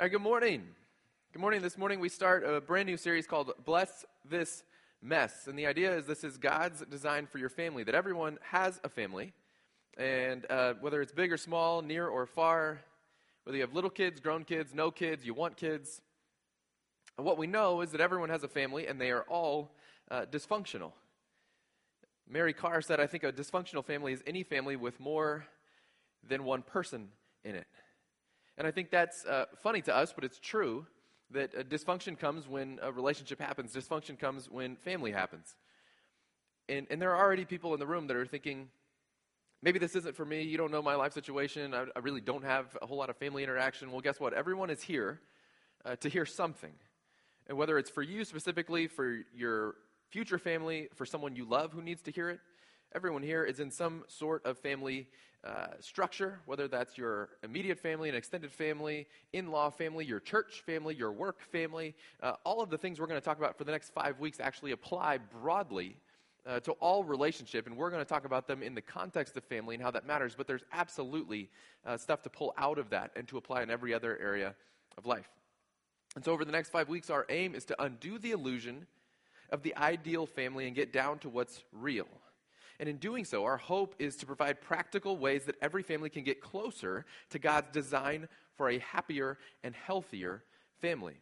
All right, good morning. Good morning. This morning we start a brand new series called Bless This Mess. And the idea is this is God's design for your family, that everyone has a family. And uh, whether it's big or small, near or far, whether you have little kids, grown kids, no kids, you want kids, and what we know is that everyone has a family and they are all uh, dysfunctional. Mary Karr said, I think a dysfunctional family is any family with more than one person in it. And I think that's uh, funny to us, but it's true that uh, dysfunction comes when a relationship happens, dysfunction comes when family happens. And, and there are already people in the room that are thinking, maybe this isn't for me. You don't know my life situation. I, I really don't have a whole lot of family interaction. Well, guess what? Everyone is here uh, to hear something. And whether it's for you specifically, for your future family, for someone you love who needs to hear it, everyone here is in some sort of family uh, structure, whether that's your immediate family, an extended family, in law family, your church family, your work family. Uh, all of the things we're going to talk about for the next five weeks actually apply broadly uh, to all relationship, and we're going to talk about them in the context of family and how that matters. But there's absolutely uh, stuff to pull out of that and to apply in every other area of life. And so, over the next five weeks, our aim is to undo the illusion of the ideal family and get down to what's real. And in doing so, our hope is to provide practical ways that every family can get closer to God's design for a happier and healthier family.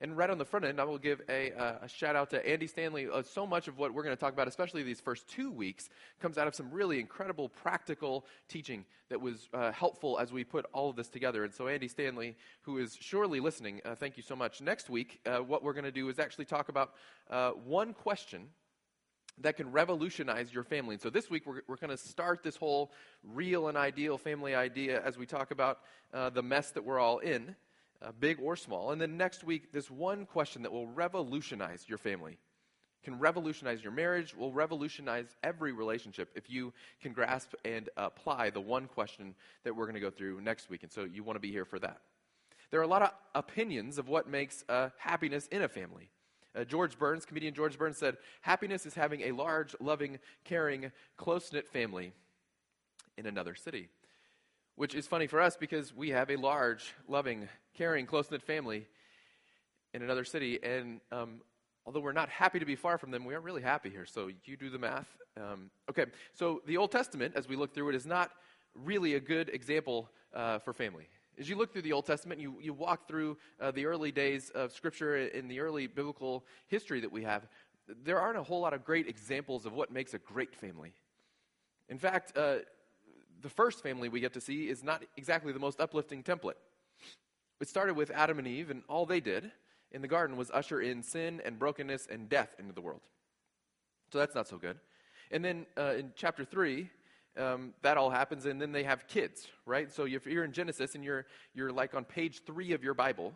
And right on the front end, I will give a, uh, a shout out to Andy Stanley. Uh, so much of what we're going to talk about, especially these first two weeks, comes out of some really incredible practical teaching that was uh, helpful as we put all of this together. And so, Andy Stanley, who is surely listening, uh, thank you so much. Next week, uh, what we're going to do is actually talk about uh, one question that can revolutionize your family. And so this week, we're, we're going to start this whole real and ideal family idea as we talk about uh, the mess that we're all in, uh, big or small. And then next week, this one question that will revolutionize your family. Can revolutionize your marriage, will revolutionize every relationship if you can grasp and apply the one question that we're going to go through next week. And so you want to be here for that. There are a lot of opinions of what makes uh, happiness in a family. Uh, George Burns, comedian George Burns, said, Happiness is having a large, loving, caring, close knit family in another city. Which is funny for us because we have a large, loving, caring, close knit family in another city. And um, although we're not happy to be far from them, we aren't really happy here. So you do the math. Um, okay, so the Old Testament, as we look through it, is not really a good example uh, for family. As you look through the Old Testament, you, you walk through uh, the early days of Scripture in the early biblical history that we have, there aren't a whole lot of great examples of what makes a great family. In fact, uh, the first family we get to see is not exactly the most uplifting template. It started with Adam and Eve, and all they did in the garden was usher in sin and brokenness and death into the world. So that's not so good. And then uh, in chapter 3, um, that all happens, and then they have kids, right? So if you're in Genesis and you're, you're like on page three of your Bible,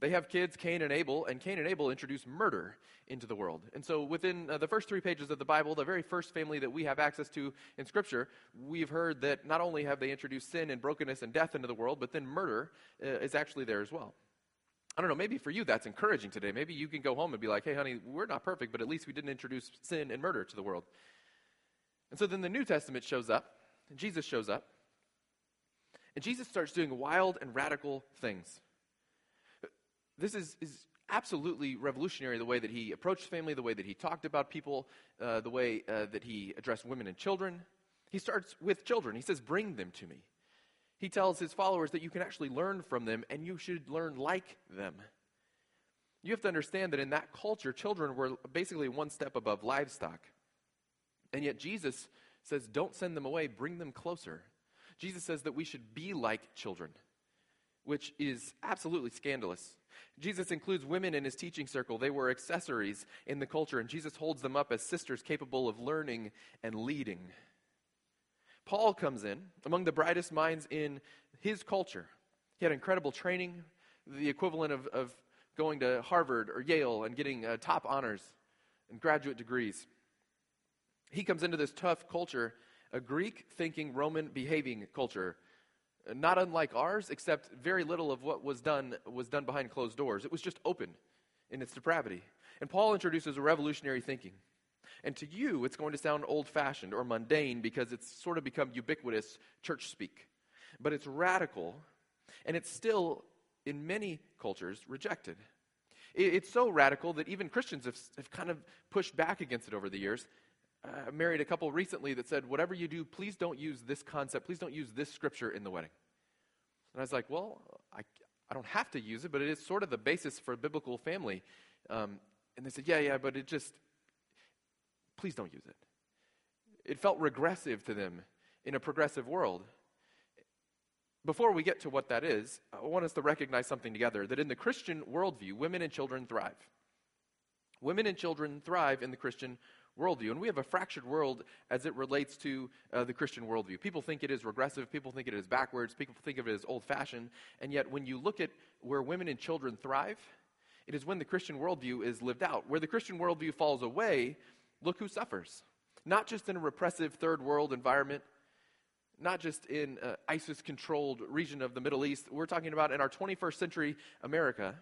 they have kids, Cain and Abel, and Cain and Abel introduce murder into the world. And so, within uh, the first three pages of the Bible, the very first family that we have access to in Scripture, we've heard that not only have they introduced sin and brokenness and death into the world, but then murder uh, is actually there as well. I don't know, maybe for you that's encouraging today. Maybe you can go home and be like, hey, honey, we're not perfect, but at least we didn't introduce sin and murder to the world. And so then the New Testament shows up, and Jesus shows up, and Jesus starts doing wild and radical things. This is, is absolutely revolutionary the way that he approached family, the way that he talked about people, uh, the way uh, that he addressed women and children. He starts with children. He says, Bring them to me. He tells his followers that you can actually learn from them and you should learn like them. You have to understand that in that culture, children were basically one step above livestock. And yet Jesus says, don't send them away, bring them closer. Jesus says that we should be like children, which is absolutely scandalous. Jesus includes women in his teaching circle. They were accessories in the culture, and Jesus holds them up as sisters capable of learning and leading. Paul comes in among the brightest minds in his culture. He had incredible training, the equivalent of, of going to Harvard or Yale and getting uh, top honors and graduate degrees he comes into this tough culture, a Greek thinking, Roman behaving culture, uh, not unlike ours, except very little of what was done was done behind closed doors. It was just open in its depravity. And Paul introduces a revolutionary thinking. And to you, it's going to sound old fashioned or mundane because it's sort of become ubiquitous church speak. But it's radical, and it's still in many cultures, rejected. It's so radical that even Christians have, have kind of pushed back against it over the years. Uh, I married a couple recently that said, whatever you do, please don't use this concept, please don't use this scripture in the wedding. And I was like, well, I, I don't have to use it, but it is sort of the basis for a biblical family. Um, and they said, yeah, yeah, but it just, please don't use it. It felt regressive to them in a progressive world. Before we get to what that is, I want us to recognize something together that in the Christian worldview, women and children thrive. Women and children thrive in the Christian worldview. And we have a fractured world as it relates to uh, the Christian worldview. People think it is regressive, people think it is backwards, people think of it as old fashioned. And yet, when you look at where women and children thrive, it is when the Christian worldview is lived out. Where the Christian worldview falls away, look who suffers. Not just in a repressive third world environment, not just in uh, ISIS controlled region of the Middle East, we're talking about in our 21st century America.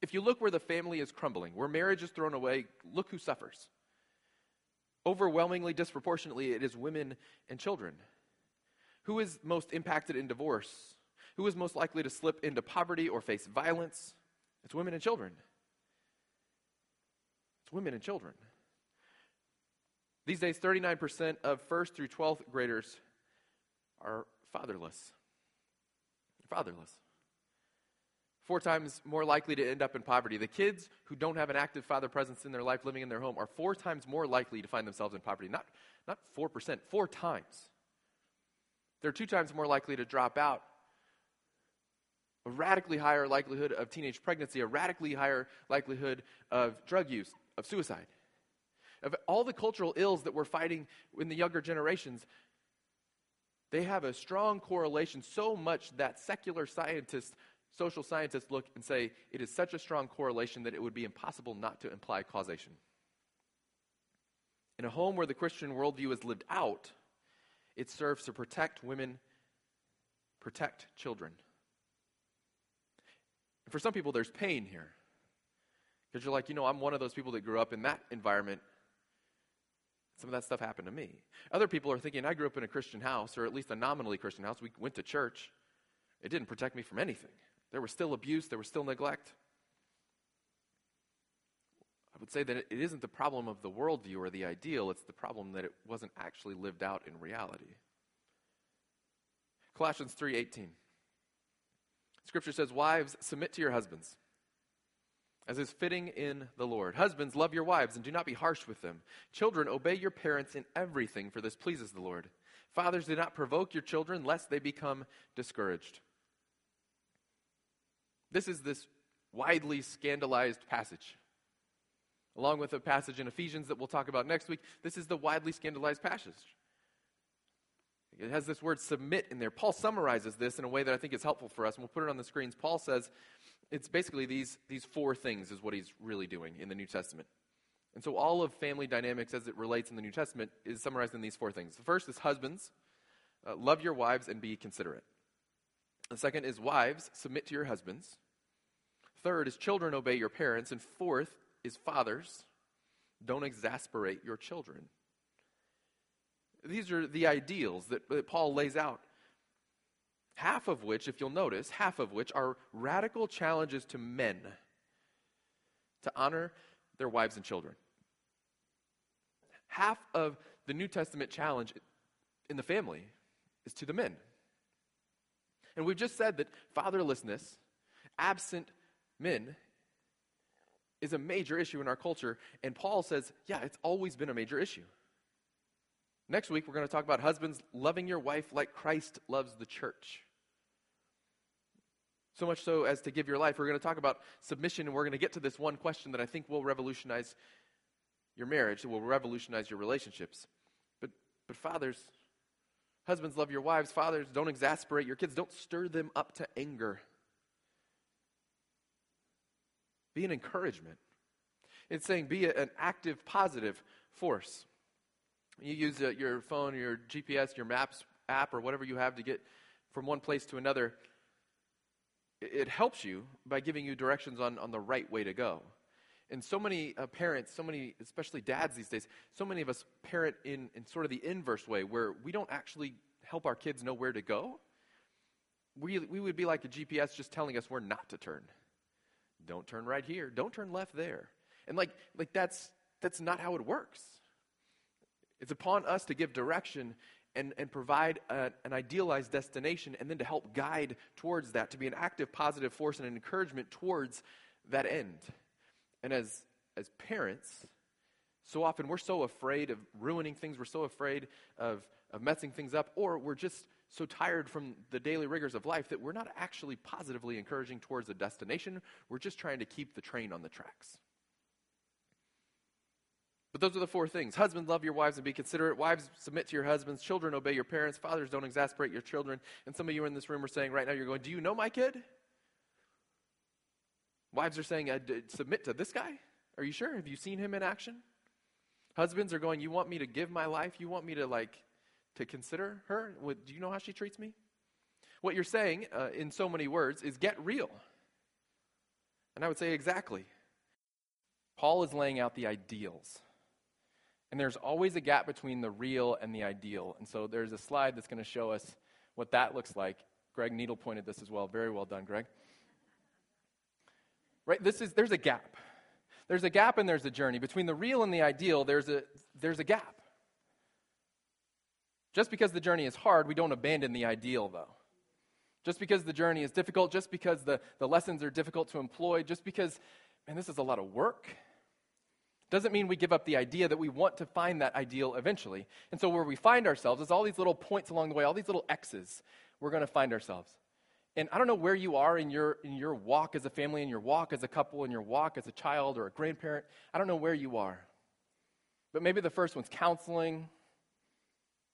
If you look where the family is crumbling, where marriage is thrown away, look who suffers. Overwhelmingly, disproportionately, it is women and children. Who is most impacted in divorce? Who is most likely to slip into poverty or face violence? It's women and children. It's women and children. These days, 39% of first through 12th graders are fatherless. Fatherless. Four times more likely to end up in poverty. The kids who don't have an active father presence in their life living in their home are four times more likely to find themselves in poverty. Not, not 4%, four times. They're two times more likely to drop out. A radically higher likelihood of teenage pregnancy, a radically higher likelihood of drug use, of suicide of all the cultural ills that we're fighting in the younger generations, they have a strong correlation, so much that secular scientists, social scientists look and say it is such a strong correlation that it would be impossible not to imply causation. In a home where the Christian worldview is lived out, it serves to protect women, protect children. And for some people, there's pain here. Because you're like, you know, I'm one of those people that grew up in that environment some of that stuff happened to me. Other people are thinking, I grew up in a Christian house, or at least a nominally Christian house. We went to church. It didn't protect me from anything. There was still abuse, there was still neglect. I would say that it isn't the problem of the worldview or the ideal, it's the problem that it wasn't actually lived out in reality. Colossians 3:18. Scripture says, "Wives, submit to your husbands." as is fitting in the Lord. Husbands, love your wives and do not be harsh with them. Children, obey your parents in everything, for this pleases the Lord. Fathers, do not provoke your children, lest they become discouraged. This is this widely scandalized passage. Along with a passage in Ephesians that we'll talk about next week, this is the widely scandalized passage. It has this word submit in there. Paul summarizes this in a way that I think is helpful for us, and we'll put it on the screens. Paul says, it's basically these, these four things is what he's really doing in the New Testament. And so all of family dynamics as it relates in the New Testament is summarized in these four things. The first is husbands, uh, love your wives and be considerate. The second is wives, submit to your husbands. Third is children, obey your parents. And fourth is fathers, don't exasperate your children. These are the ideals that, that Paul lays out half of which, if you'll notice, half of which are radical challenges to men to honor their wives and children. Half of the New Testament challenge in the family is to the men. And we've just said that fatherlessness, absent men, is a major issue in our culture. And Paul says, yeah, it's always been a major issue. Next week, we're going to talk about husbands loving your wife like Christ loves the church. So much so as to give your life. We're going to talk about submission, and we're going to get to this one question that I think will revolutionize your marriage, it will revolutionize your relationships. But, but fathers, husbands, love your wives. Fathers, don't exasperate your kids, don't stir them up to anger. Be an encouragement. It's saying be a, an active, positive force. You use uh, your phone, your GPS, your maps app, or whatever you have to get from one place to another it helps you by giving you directions on, on the right way to go. And so many uh, parents, so many, especially dads these days, so many of us parent in, in sort of the inverse way where we don't actually help our kids know where to go. we, we would be like a GPS just telling us where not to turn. Don't turn right here. Don't turn left there. And like, like that's, that's not how it works. It's upon us to give direction and, and provide a, an idealized destination and then to help guide towards that, to be an active, positive force and an encouragement towards that end. And as, as parents, so often we're so afraid of ruining things, we're so afraid of, of messing things up, or we're just so tired from the daily rigors of life that we're not actually positively encouraging towards a destination. We're just trying to keep the train on the tracks. But those are the four things. Husbands, love your wives and be considerate. Wives, submit to your husbands. Children, obey your parents. Fathers, don't exasperate your children. And some of you in this room are saying right now, you're going, Do you know my kid? Wives are saying, uh, Submit to this guy? Are you sure? Have you seen him in action? Husbands are going, You want me to give my life? You want me to, like, to consider her? What, do you know how she treats me? What you're saying, uh, in so many words, is get real. And I would say exactly. Paul is laying out the ideals. And there's always a gap between the real and the ideal. And so there's a slide that's going to show us what that looks like. Greg Needle pointed this as well. Very well done, Greg. Right? This is there's a gap. There's a gap and there's a journey. Between the real and the ideal, there's a there's a gap. Just because the journey is hard, we don't abandon the ideal, though. Just because the journey is difficult, just because the, the lessons are difficult to employ, just because, man, this is a lot of work, doesn't mean we give up the idea that we want to find that ideal eventually. And so, where we find ourselves is all these little points along the way, all these little X's, we're going to find ourselves. And I don't know where you are in your, in your walk as a family, in your walk as a couple, in your walk as a child or a grandparent. I don't know where you are. But maybe the first one's counseling,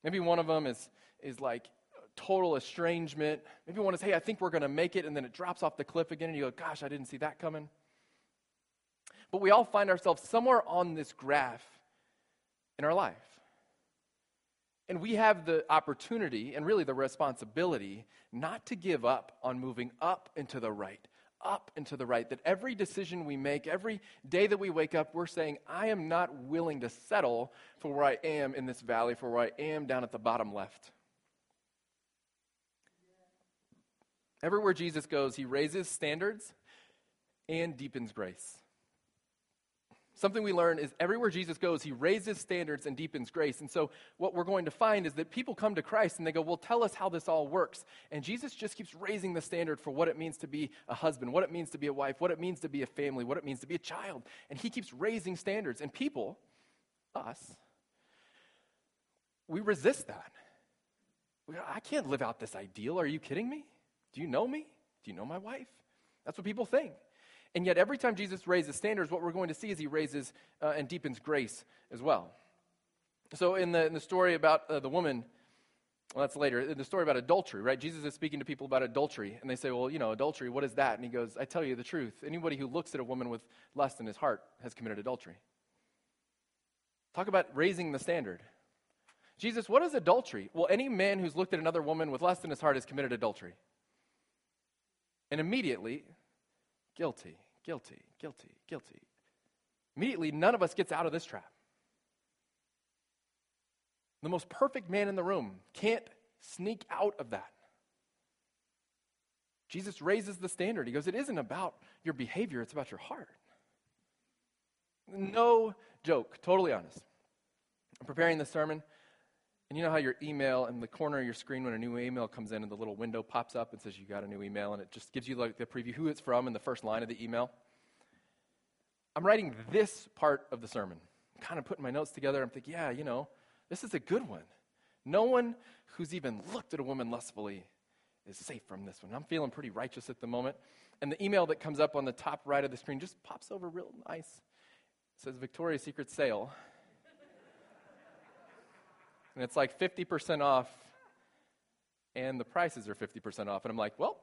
Maybe one of them is, is like total estrangement. Maybe one is, hey, I think we're going to make it, and then it drops off the cliff again, and you go, gosh, I didn't see that coming. But we all find ourselves somewhere on this graph in our life. And we have the opportunity and really the responsibility not to give up on moving up into the right, up into the right. That every decision we make, every day that we wake up, we're saying, I am not willing to settle for where I am in this valley, for where I am down at the bottom left. Everywhere Jesus goes, he raises standards and deepens grace. Something we learn is everywhere Jesus goes, he raises standards and deepens grace. And so, what we're going to find is that people come to Christ and they go, Well, tell us how this all works. And Jesus just keeps raising the standard for what it means to be a husband, what it means to be a wife, what it means to be a family, what it means to be a child. And he keeps raising standards. And people, us, we resist that. I can't live out this ideal. Are you kidding me? Do you know me? Do you know my wife? That's what people think. And yet, every time Jesus raises standards, what we're going to see is he raises uh, and deepens grace as well. So, in the, in the story about uh, the woman, well, that's later, in the story about adultery, right? Jesus is speaking to people about adultery, and they say, Well, you know, adultery, what is that? And he goes, I tell you the truth. Anybody who looks at a woman with lust in his heart has committed adultery. Talk about raising the standard. Jesus, what is adultery? Well, any man who's looked at another woman with lust in his heart has committed adultery. And immediately, guilty guilty, guilty, guilty. Immediately, none of us gets out of this trap. The most perfect man in the room can't sneak out of that. Jesus raises the standard. He goes, It isn't about your behavior, it's about your heart. No joke, totally honest. I'm preparing the sermon, and you know how your email in the corner of your screen, when a new email comes in and the little window pops up and says you got a new email, and it just gives you like the preview who it's from in the first line of the email? I'm writing this part of the sermon. I'm kind of putting my notes together. I'm thinking, yeah, you know, this is a good one. No one who's even looked at a woman lustfully is safe from this one. I'm feeling pretty righteous at the moment. And the email that comes up on the top right of the screen just pops over real nice. It says Victoria's Secret sale and it's like 50% off, and the prices are 50% off. And I'm like, well,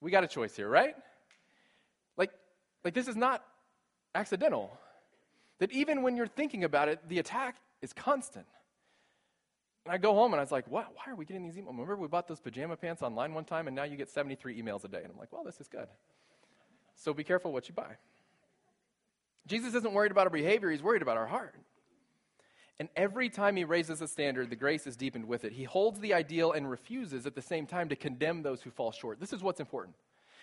we got a choice here, right? Like, like this is not accidental. That even when you're thinking about it, the attack is constant. And I go home and I was like, wow, why are we getting these emails? Remember we bought those pajama pants online one time and now you get 73 emails a day. And I'm like, well, this is good. So be careful what you buy. Jesus isn't worried about our behavior, he's worried about our heart. And every time he raises a standard, the grace is deepened with it. He holds the ideal and refuses at the same time to condemn those who fall short. This is what's important.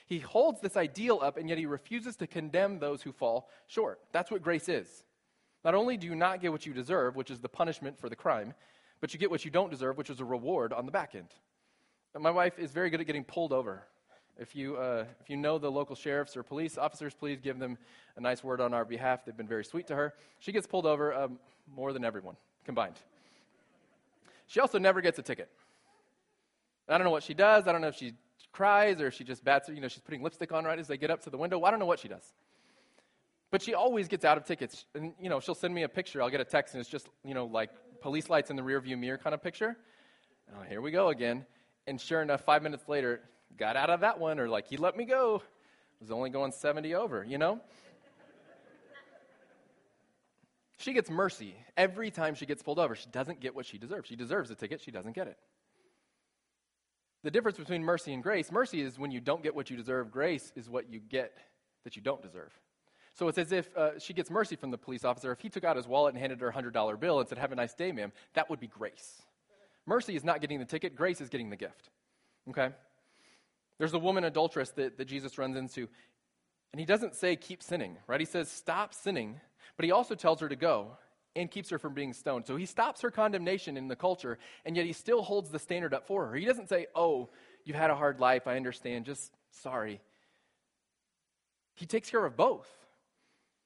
He holds this ideal up, and yet he refuses to condemn those who fall short. That's what grace is. Not only do you not get what you deserve, which is the punishment for the crime, but you get what you don't deserve, which is a reward on the back end. And my wife is very good at getting pulled over. If you, uh, if you know the local sheriffs or police officers, please give them a nice word on our behalf. They've been very sweet to her. She gets pulled over um, more than everyone combined. She also never gets a ticket. I don't know what she does. I don't know if she cries or if she just bats, you know, she's putting lipstick on right as they get up to the window. I don't know what she does. But she always gets out of tickets. And, you know, she'll send me a picture. I'll get a text and it's just, you know, like police lights in the rearview mirror kind of picture. Oh, here we go again. And sure enough, five minutes later, got out of that one, or like, he let me go. Was only going 70 over, you know? she gets mercy every time she gets pulled over. She doesn't get what she deserves. She deserves a ticket, she doesn't get it. The difference between mercy and grace mercy is when you don't get what you deserve, grace is what you get that you don't deserve. So it's as if uh, she gets mercy from the police officer. If he took out his wallet and handed her a $100 bill and said, Have a nice day, ma'am, that would be grace. Mercy is not getting the ticket, grace is getting the gift. Okay? There's a woman adulteress that, that Jesus runs into, and he doesn't say keep sinning, right? He says stop sinning, but he also tells her to go and keeps her from being stoned. So he stops her condemnation in the culture, and yet he still holds the standard up for her. He doesn't say, oh, you've had a hard life, I understand, just sorry. He takes care of both.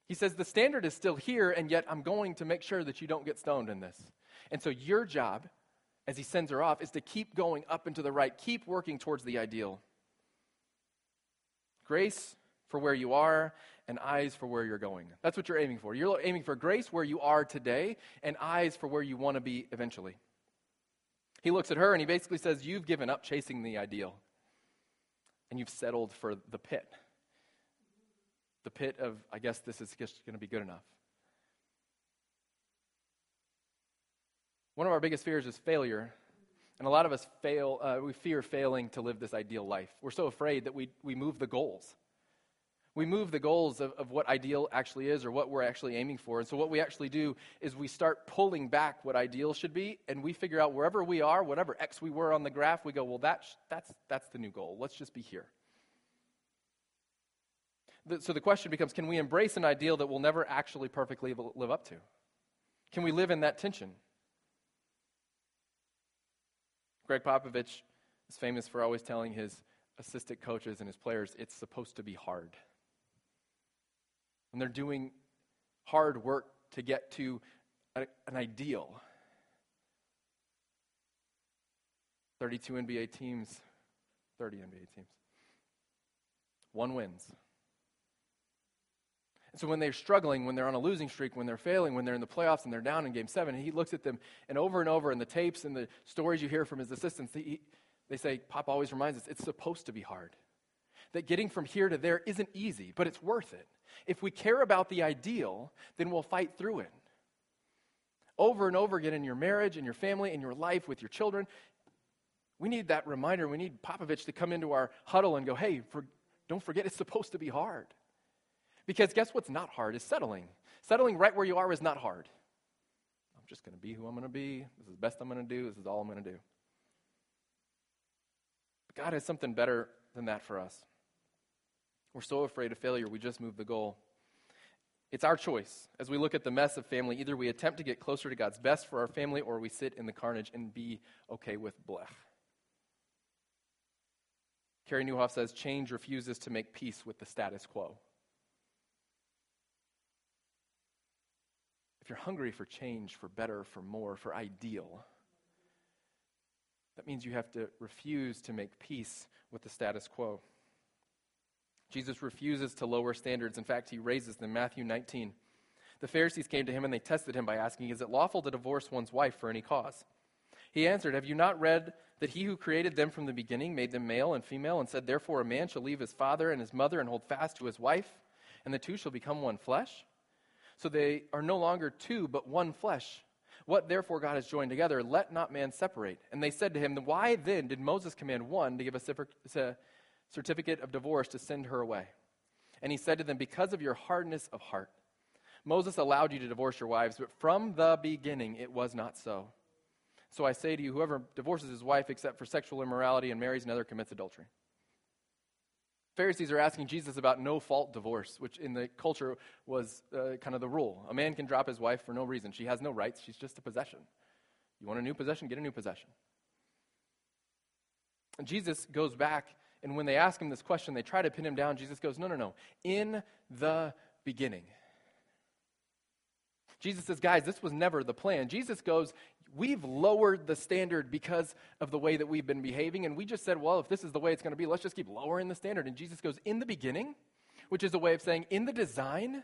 He says, the standard is still here, and yet I'm going to make sure that you don't get stoned in this. And so your job, as he sends her off, is to keep going up and to the right, keep working towards the ideal. Grace for where you are and eyes for where you're going. That's what you're aiming for. You're aiming for grace where you are today and eyes for where you want to be eventually. He looks at her and he basically says, You've given up chasing the ideal and you've settled for the pit. The pit of, I guess this is just going to be good enough. One of our biggest fears is failure. And a lot of us fail, uh, we fear failing to live this ideal life. We're so afraid that we, we move the goals. We move the goals of, of what ideal actually is or what we're actually aiming for. And so, what we actually do is we start pulling back what ideal should be, and we figure out wherever we are, whatever X we were on the graph, we go, well, that sh- that's, that's the new goal. Let's just be here. The, so, the question becomes can we embrace an ideal that we'll never actually perfectly live up to? Can we live in that tension? Gregg Popovich is famous for always telling his assistant coaches and his players it's supposed to be hard. And they're doing hard work to get to a, an ideal. 32 NBA teams, 30 NBA teams. One wins. And so when they're struggling, when they're on a losing streak, when they're failing, when they're in the playoffs and they're down in game seven, he looks at them and over and over in the tapes and the stories you hear from his assistants, he, they say, Pop always reminds us it's supposed to be hard. That getting from here to there isn't easy, but it's worth it. If we care about the ideal, then we'll fight through it. Over and over again in your marriage, in your family, in your life, with your children, we need that reminder. We need Popovich to come into our huddle and go, hey, for, don't forget it's supposed to be hard. Because guess what's not hard is settling. Settling right where you are is not hard. I'm just going to be who I'm going to be. This is the best I'm going to do. This is all I'm going to do. But God has something better than that for us. We're so afraid of failure, we just move the goal. It's our choice. As we look at the mess of family, either we attempt to get closer to God's best for our family or we sit in the carnage and be okay with blech. Carey Nieuwhof says change refuses to make peace with the status quo. If you're hungry for change, for better, for more, for ideal, that means you have to refuse to make peace with the status quo. Jesus refuses to lower standards. In fact, he raises them. Matthew 19. The Pharisees came to him and they tested him by asking, Is it lawful to divorce one's wife for any cause? He answered, Have you not read that he who created them from the beginning made them male and female, and said, Therefore a man shall leave his father and his mother and hold fast to his wife, and the two shall become one flesh? So they are no longer two, but one flesh. What therefore God has joined together, let not man separate. And they said to him, Why then did Moses command one to give a certificate of divorce to send her away? And he said to them, Because of your hardness of heart. Moses allowed you to divorce your wives, but from the beginning it was not so. So I say to you, whoever divorces his wife except for sexual immorality and marries another commits adultery. Pharisees are asking Jesus about no fault divorce, which in the culture was uh, kind of the rule. A man can drop his wife for no reason. She has no rights, she's just a possession. You want a new possession? Get a new possession. And Jesus goes back, and when they ask him this question, they try to pin him down. Jesus goes, No, no, no. In the beginning. Jesus says, Guys, this was never the plan. Jesus goes, We've lowered the standard because of the way that we've been behaving, and we just said, Well, if this is the way it's going to be, let's just keep lowering the standard. And Jesus goes, In the beginning, which is a way of saying, In the design,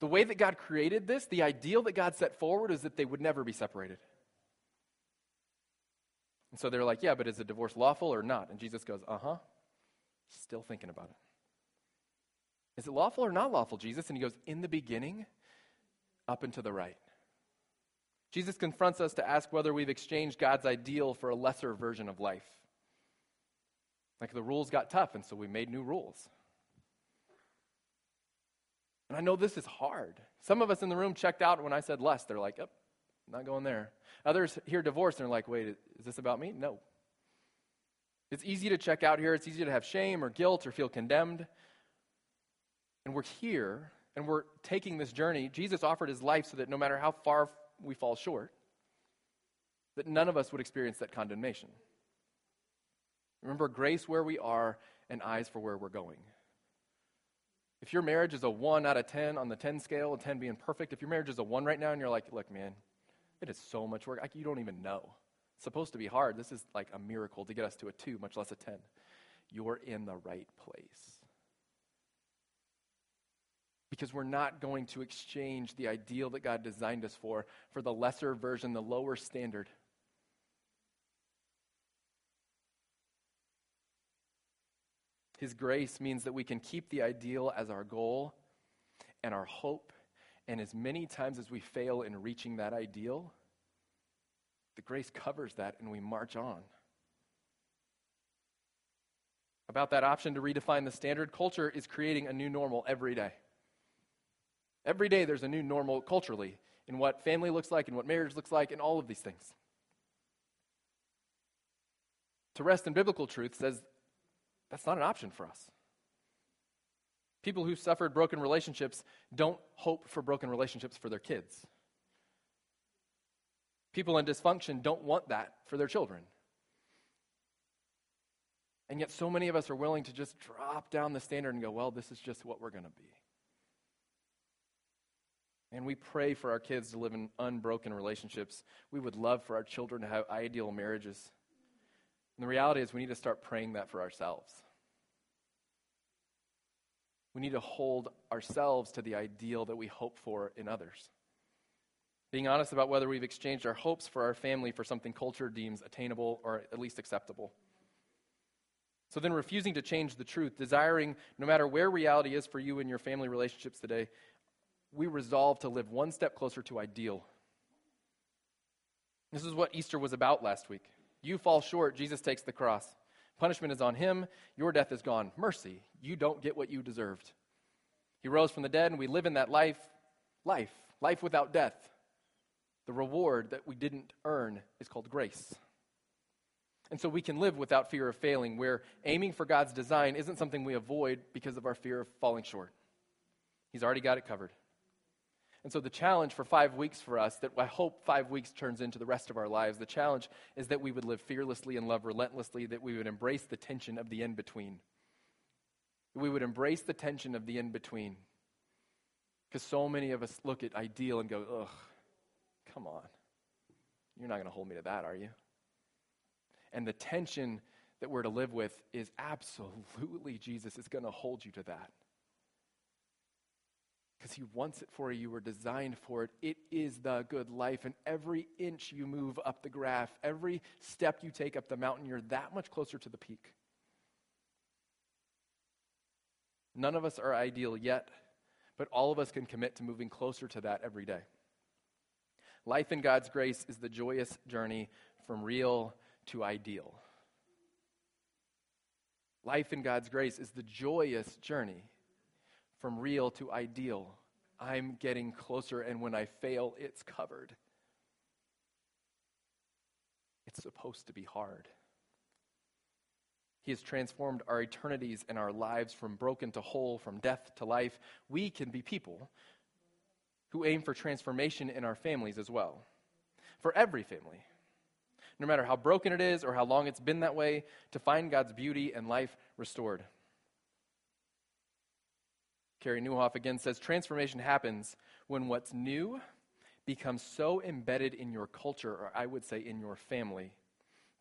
the way that God created this, the ideal that God set forward is that they would never be separated. And so they're like, yeah, but is a divorce lawful or not? And Jesus goes, uh huh. Still thinking about it. Is it lawful or not lawful, Jesus? And he goes, in the beginning, up and to the right. Jesus confronts us to ask whether we've exchanged God's ideal for a lesser version of life. Like the rules got tough, and so we made new rules. And I know this is hard. Some of us in the room checked out when I said less. They're like, yep, not going there. Others hear divorce and they're like, wait, is this about me? No. It's easy to check out here. It's easy to have shame or guilt or feel condemned. And we're here and we're taking this journey. Jesus offered his life so that no matter how far we fall short, that none of us would experience that condemnation. Remember, grace where we are and eyes for where we're going. If your marriage is a 1 out of 10 on the 10 scale, 10 being perfect, if your marriage is a 1 right now and you're like, look, man, it is so much work. Like, you don't even know. It's supposed to be hard. This is like a miracle to get us to a two, much less a 10. You're in the right place. Because we're not going to exchange the ideal that God designed us for for the lesser version, the lower standard. His grace means that we can keep the ideal as our goal and our hope and as many times as we fail in reaching that ideal, the grace covers that and we march on. About that option to redefine the standard, culture is creating a new normal every day. Every day there's a new normal culturally in what family looks like, and what marriage looks like, and all of these things. To rest in biblical truth says that's not an option for us. People who suffered broken relationships don't hope for broken relationships for their kids. People in dysfunction don't want that for their children. And yet, so many of us are willing to just drop down the standard and go, well, this is just what we're going to be. And we pray for our kids to live in unbroken relationships. We would love for our children to have ideal marriages. And the reality is, we need to start praying that for ourselves. We need to hold ourselves to the ideal that we hope for in others. Being honest about whether we've exchanged our hopes for our family for something culture deems attainable or at least acceptable. So then, refusing to change the truth, desiring no matter where reality is for you in your family relationships today, we resolve to live one step closer to ideal. This is what Easter was about last week. You fall short, Jesus takes the cross. Punishment is on him. Your death is gone. Mercy. You don't get what you deserved. He rose from the dead, and we live in that life, life, life without death. The reward that we didn't earn is called grace. And so we can live without fear of failing, where aiming for God's design isn't something we avoid because of our fear of falling short. He's already got it covered. And so, the challenge for five weeks for us, that I hope five weeks turns into the rest of our lives, the challenge is that we would live fearlessly and love relentlessly, that we would embrace the tension of the in between. We would embrace the tension of the in between. Because so many of us look at ideal and go, ugh, come on. You're not going to hold me to that, are you? And the tension that we're to live with is absolutely Jesus is going to hold you to that because He wants it for you. You were designed for it. It is the good life. And every inch you move up the graph, every step you take up the mountain, you're that much closer to the peak. None of us are ideal yet, but all of us can commit to moving closer to that every day. Life in God's grace is the joyous journey from real to ideal. Life in God's grace is the joyous journey from real to ideal. I'm getting closer, and when I fail, it's covered. It's supposed to be hard. He has transformed our eternities and our lives from broken to whole, from death to life. We can be people who aim for transformation in our families as well. For every family. No matter how broken it is or how long it's been that way, to find God's beauty and life restored. Carey Nieuwhof again says transformation happens when what's new becomes so embedded in your culture, or I would say in your family,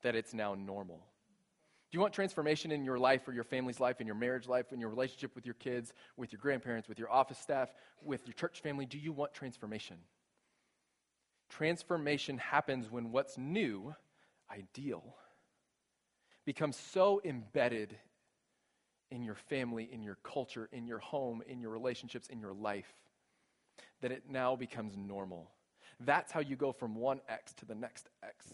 that it's now normal. Do you want transformation in your life or your family's life, in your marriage life, in your relationship with your kids, with your grandparents, with your office staff, with your church family? Do you want transformation? Transformation happens when what's new, ideal, becomes so embedded in your family, in your culture, in your home, in your relationships, in your life, that it now becomes normal. That's how you go from one X to the next X.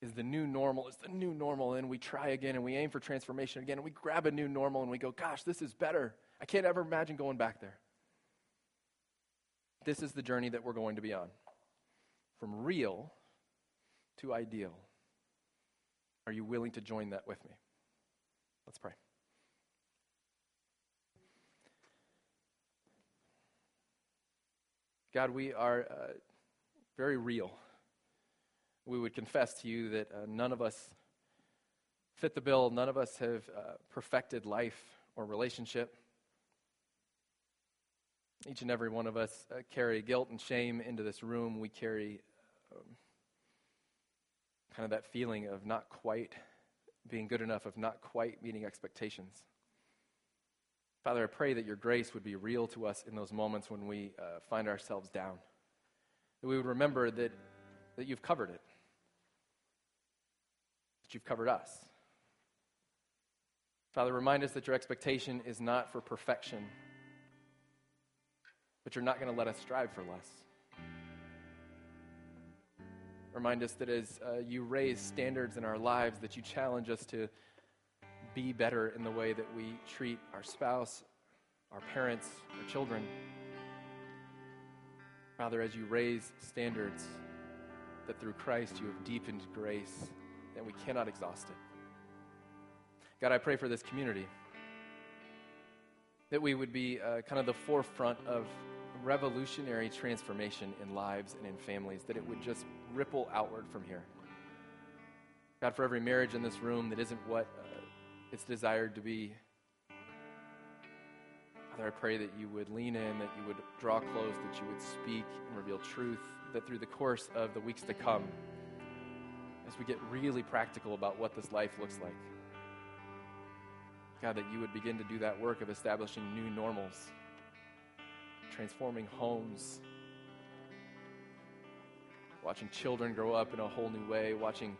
Is the new normal, is the new normal, and we try again and we aim for transformation again, and we grab a new normal and we go, gosh, this is better. I can't ever imagine going back there. This is the journey that we're going to be on from real to ideal. Are you willing to join that with me? Let's pray. God, we are uh, very real. We would confess to you that uh, none of us fit the bill, none of us have uh, perfected life or relationship. Each and every one of us uh, carry guilt and shame into this room. We carry um, kind of that feeling of not quite being good enough, of not quite meeting expectations. Father, I pray that your grace would be real to us in those moments when we uh, find ourselves down. That we would remember that, that you've covered it, that you've covered us. Father, remind us that your expectation is not for perfection, but you're not going to let us strive for less. Remind us that as uh, you raise standards in our lives, that you challenge us to be better in the way that we treat our spouse, our parents, our children. Father, as you raise standards, that through Christ you have deepened grace, that we cannot exhaust it. God, I pray for this community that we would be uh, kind of the forefront of revolutionary transformation in lives and in families, that it would just ripple outward from here. God, for every marriage in this room that isn't what uh, it's desired to be, Father, I pray that you would lean in, that you would draw close, that you would speak and reveal truth, that through the course of the weeks to come, as we get really practical about what this life looks like, God, that you would begin to do that work of establishing new normals transforming homes, watching children grow up in a whole new way, watching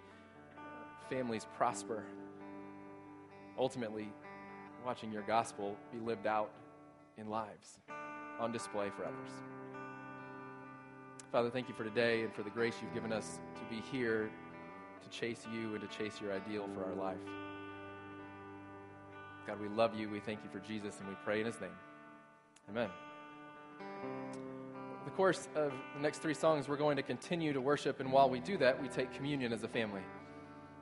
uh, families prosper, ultimately, watching your gospel be lived out in lives on display for others. Father, thank you for today and for the grace you've given us to be here to chase you and to chase your ideal for our life. God, we love you. We thank you for Jesus, and we pray in his name. Amen the course of the next three songs, we're going to continue to worship, and while we do that, we take communion as a family.